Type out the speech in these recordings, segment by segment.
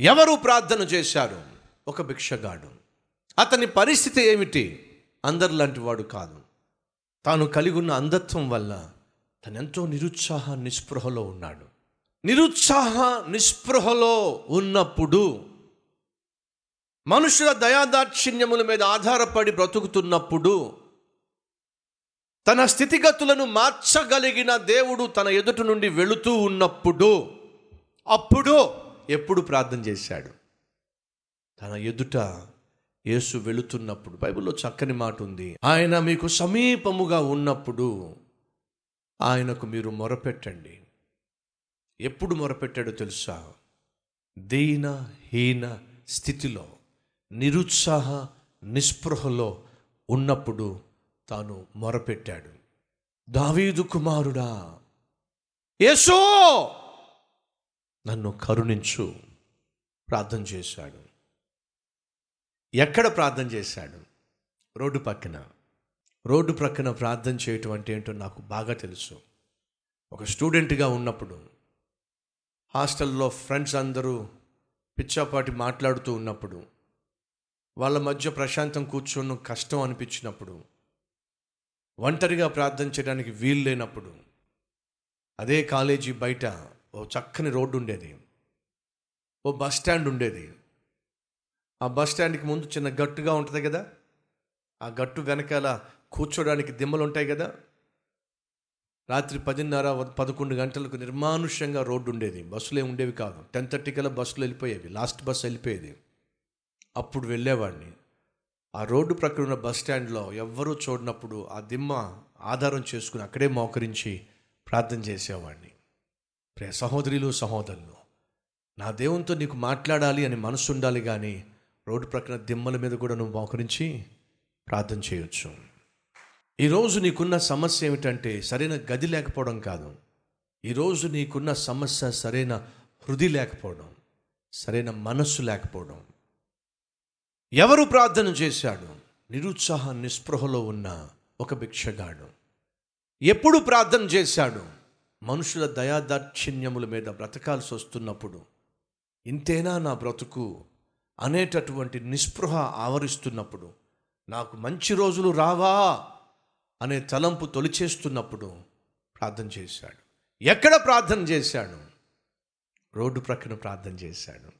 ఎవరు ప్రార్థన చేశారు? ఒక భిక్షగాడు. అతని పరిస్థితి ఏమిటి? అందరిలాంటి వాడు కాదు. తాను కలిగి ఉన్న అంధత్వం వల్ల తనెంతో నిరుత్సాహ నిస్పృహలో ఉన్నాడు. నిరుత్సాహ నిస్పృహలో ఉన్నప్పుడు మనుషుల దయాదాక్షిణ్యముల మీద ఆధారపడి బ్రతుకుతున్నప్పుడు తన స్థితిగతులను మార్చగలిగిన దేవుడు తన ఎదుట నుండి వెళుతూ ఉన్నప్పుడు అప్పుడు ఎప్పుడు ప్రార్థన చేశాడు? తన ఎదుట యేసు వెళుతున్నప్పుడు బైబిల్లో చక్కని మాట ఉంది. ఆయన మీకు సమీపముగా ఉన్నప్పుడు ఆయనకు మీరు మొరపెట్టండి. ఎప్పుడు మొరపెట్టాడో తెలుసా? దీన హీన స్థితిలో నిరుత్సాహ నిస్పృహలో ఉన్నప్పుడు తాను మొరపెట్టాడు. దావీదు కుమారుడా యేసో! నన్ను కరుణించు. ప్రార్థన చేశాడు. ఎక్కడ ప్రార్థన చేశాడు? రోడ్డు పక్కన. రోడ్డు ప్రక్కన ప్రార్థన చేయటం అంటే ఏంటో నాకు బాగా తెలుసు. ఒక స్టూడెంట్గా ఉన్నప్పుడు హాస్టల్లో ఫ్రెండ్స్ అందరూ పిచ్చాపాటి మాట్లాడుతూ ఉన్నప్పుడు వాళ్ళ మధ్య ప్రశాంతం కూర్చొని కష్టం అనిపించినప్పుడు ఒంటరిగా ప్రార్థన చేయడానికి వీలు లేనప్పుడు అదే కాలేజీ బయట ఓ చక్కని రోడ్డు ఉండేది. ఓ బస్ స్టాండ్ ఉండేది. ఆ బస్ స్టాండ్కి ముందు చిన్న గట్టుగా ఉంటుంది కదా? ఆ గట్టు వెనకాల కూర్చోడానికి దిమ్మలు ఉంటాయి కదా? రాత్రి పదిన్నర పదకొండు గంటలకు నిర్మానుష్యంగా రోడ్డు ఉండేది. బస్సులే ఉండేవి కాదు. టెన్ థర్టీ కల్లా బస్సులు వెళ్ళిపోయేవి. లాస్ట్ బస్సు వెళ్ళిపోయేది. అప్పుడు వెళ్ళేవాడిని. ఆ రోడ్డు ప్రక్కన ఉన్న బస్ స్టాండ్లో ఎవ్వరూ చూడనప్పుడు ఆ దిమ్మ ఆధారం చేసుకుని అక్కడే మోకరించి ప్రార్థన చేసేవాడిని. ప్రియ సహోదరులు సహోదరులు నా దేవునితో నీకు మాట్లాడాలి అని మనసు ఉండాలి కానీ రోడ్డు ప్రక్కన దిమ్మల మీద కూడా నువ్వు మోకరించి ప్రార్థన చేయొచ్చు. ఈరోజు నీకున్న సమస్య ఏమిటంటే సరైన గది లేకపోవడం కాదు. ఈరోజు నీకున్న సమస్య సరైన హృది లేకపోవడం సరైన మనస్సు లేకపోవడం. ఎవరు ప్రార్థన చేశాడు? నిరుత్సాహ నిస్పృహలో ఉన్న ఒక భిక్షగాడు. ఎప్పుడు ప్రార్థన చేశాడు? మనుషుల దయాదాక్షిణ్యముల మీద బ్రతకాల్సి వస్తున్నప్పుడు ఇంతేనా నా బ్రతుకు అనేటటువంటి నిస్పృహ ఆవరిస్తున్నప్పుడు నాకు మంచి రోజులు రావా అనే తలంపు తొలిచేస్తున్నప్పుడు ప్రార్థన చేశాడు. ఎక్కడ ప్రార్థన చేశాడు? రోడ్డు ప్రక్కన ప్రార్థన చేశాడు.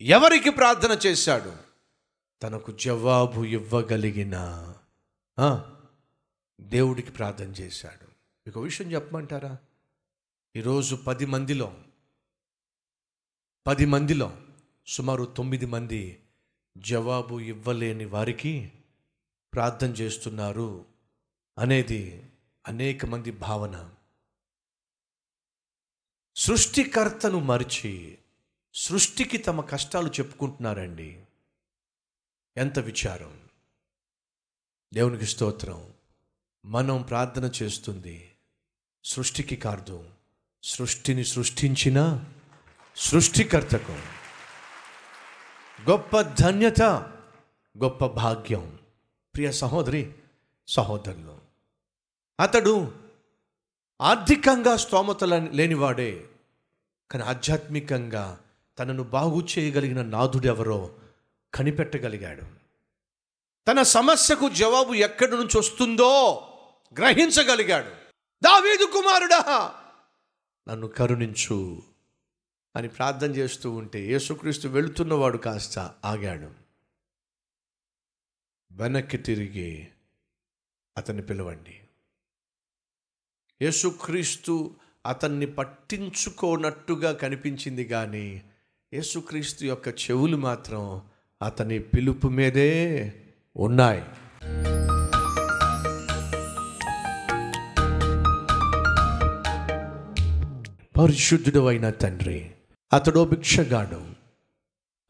ఎవరికి ప్రార్థన చేశాడు? తనకు జవాబు ఇవ్వగలిగిన దేవుడికి ప్రార్థన చేశాడు. మీకు విషయం చెప్పమంటారా? ఈరోజు పది మందిలో పది మందిలో సుమారు తొమ్మిది మంది జవాబు ఇవ్వలేని వారికి ప్రార్థన చేస్తున్నారు అనేది అనేక మంది భావన. సృష్టికర్తను మరిచి సృష్టికి తమ కష్టాలు చెప్పుకుంటున్నారండి. ఎంత విచారం. దేవునికి స్తోత్రం. మనం ప్రార్థన చేస్తుంది. సృష్టికి కార్దు. సృష్టిని సృష్టించిన సృష్టికర్తకు. గొప్ప ధన్యత గొప్ప భాగ్యం. ప్రియ సహోదరి సహోదరులు అతడు ఆర్థికంగా స్తోమత లేనివాడే కానీ ఆధ్యాత్మికంగా తనను బాగు చేయగలిగిన నాథుడెవరో కనిపెట్టగలిగాడు. తన సమస్యకు జవాబు ఎక్కడి నుంచి వస్తుందో గ్రహించగలిగాడు. దావీదు కుమారుడా! నన్ను కరుణించు అని ప్రార్థన చేస్తూ ఉంటే యేసుక్రీస్తు వెళుతున్నవాడు కాస్త ఆగాడు. వెనక్కి తిరిగి అతన్ని పిలవండి. యేసుక్రీస్తు అతన్ని పట్టించుకోనట్టుగా కనిపించింది కానీ యేసుక్రీస్తు యొక్క చెవులు మాత్రం అతని పిలుపు మీదే ఉన్నాయి. పరిశుద్ధుడు అయిన తండ్రి అతడో భిక్షగాడు.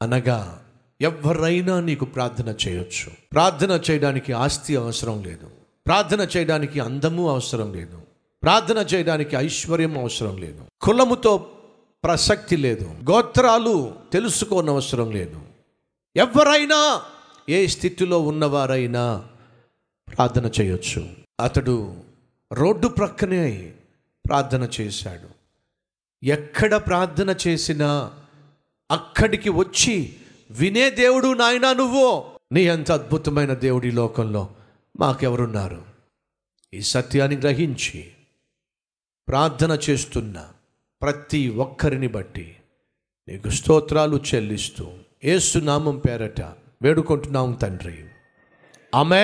అనగా ఎవరైనా నీకు ప్రార్థన చేయొచ్చు. ప్రార్థన చేయడానికి ఆస్తి అవసరం లేదు. ప్రార్థన చేయడానికి అందము అవసరం లేదు. ప్రార్థన చేయడానికి ఐశ్వర్యం అవసరం లేదు. కులముతో ప్రసక్తి లేదు. గోత్రాలు తెలుసుకోనవసరం లేదు. ఎవరైనా ఏ స్థితిలో ఉన్నవారైనా ప్రార్థన చేయొచ్చు. అతడు రోడ్డు ప్రక్కనే ప్రార్థన చేశాడు. ఎక్కడ ప్రార్థన చేసినా అక్కడికి వచ్చి వినే దేవుడు నాయనా నువ్వు. నీ అంత అద్భుతమైన దేవుడి లోకంలో మాకెవరున్నారు? ఈ సత్యాన్ని గ్రహించి ప్రార్థన చేస్తున్న ప్రతి ఒక్కరిని బట్టి నీకు స్తోత్రాలు చెల్లిస్తూ ఏసునామం పేరట వేడుకుంటున్నాం తండ్రి. ఆమె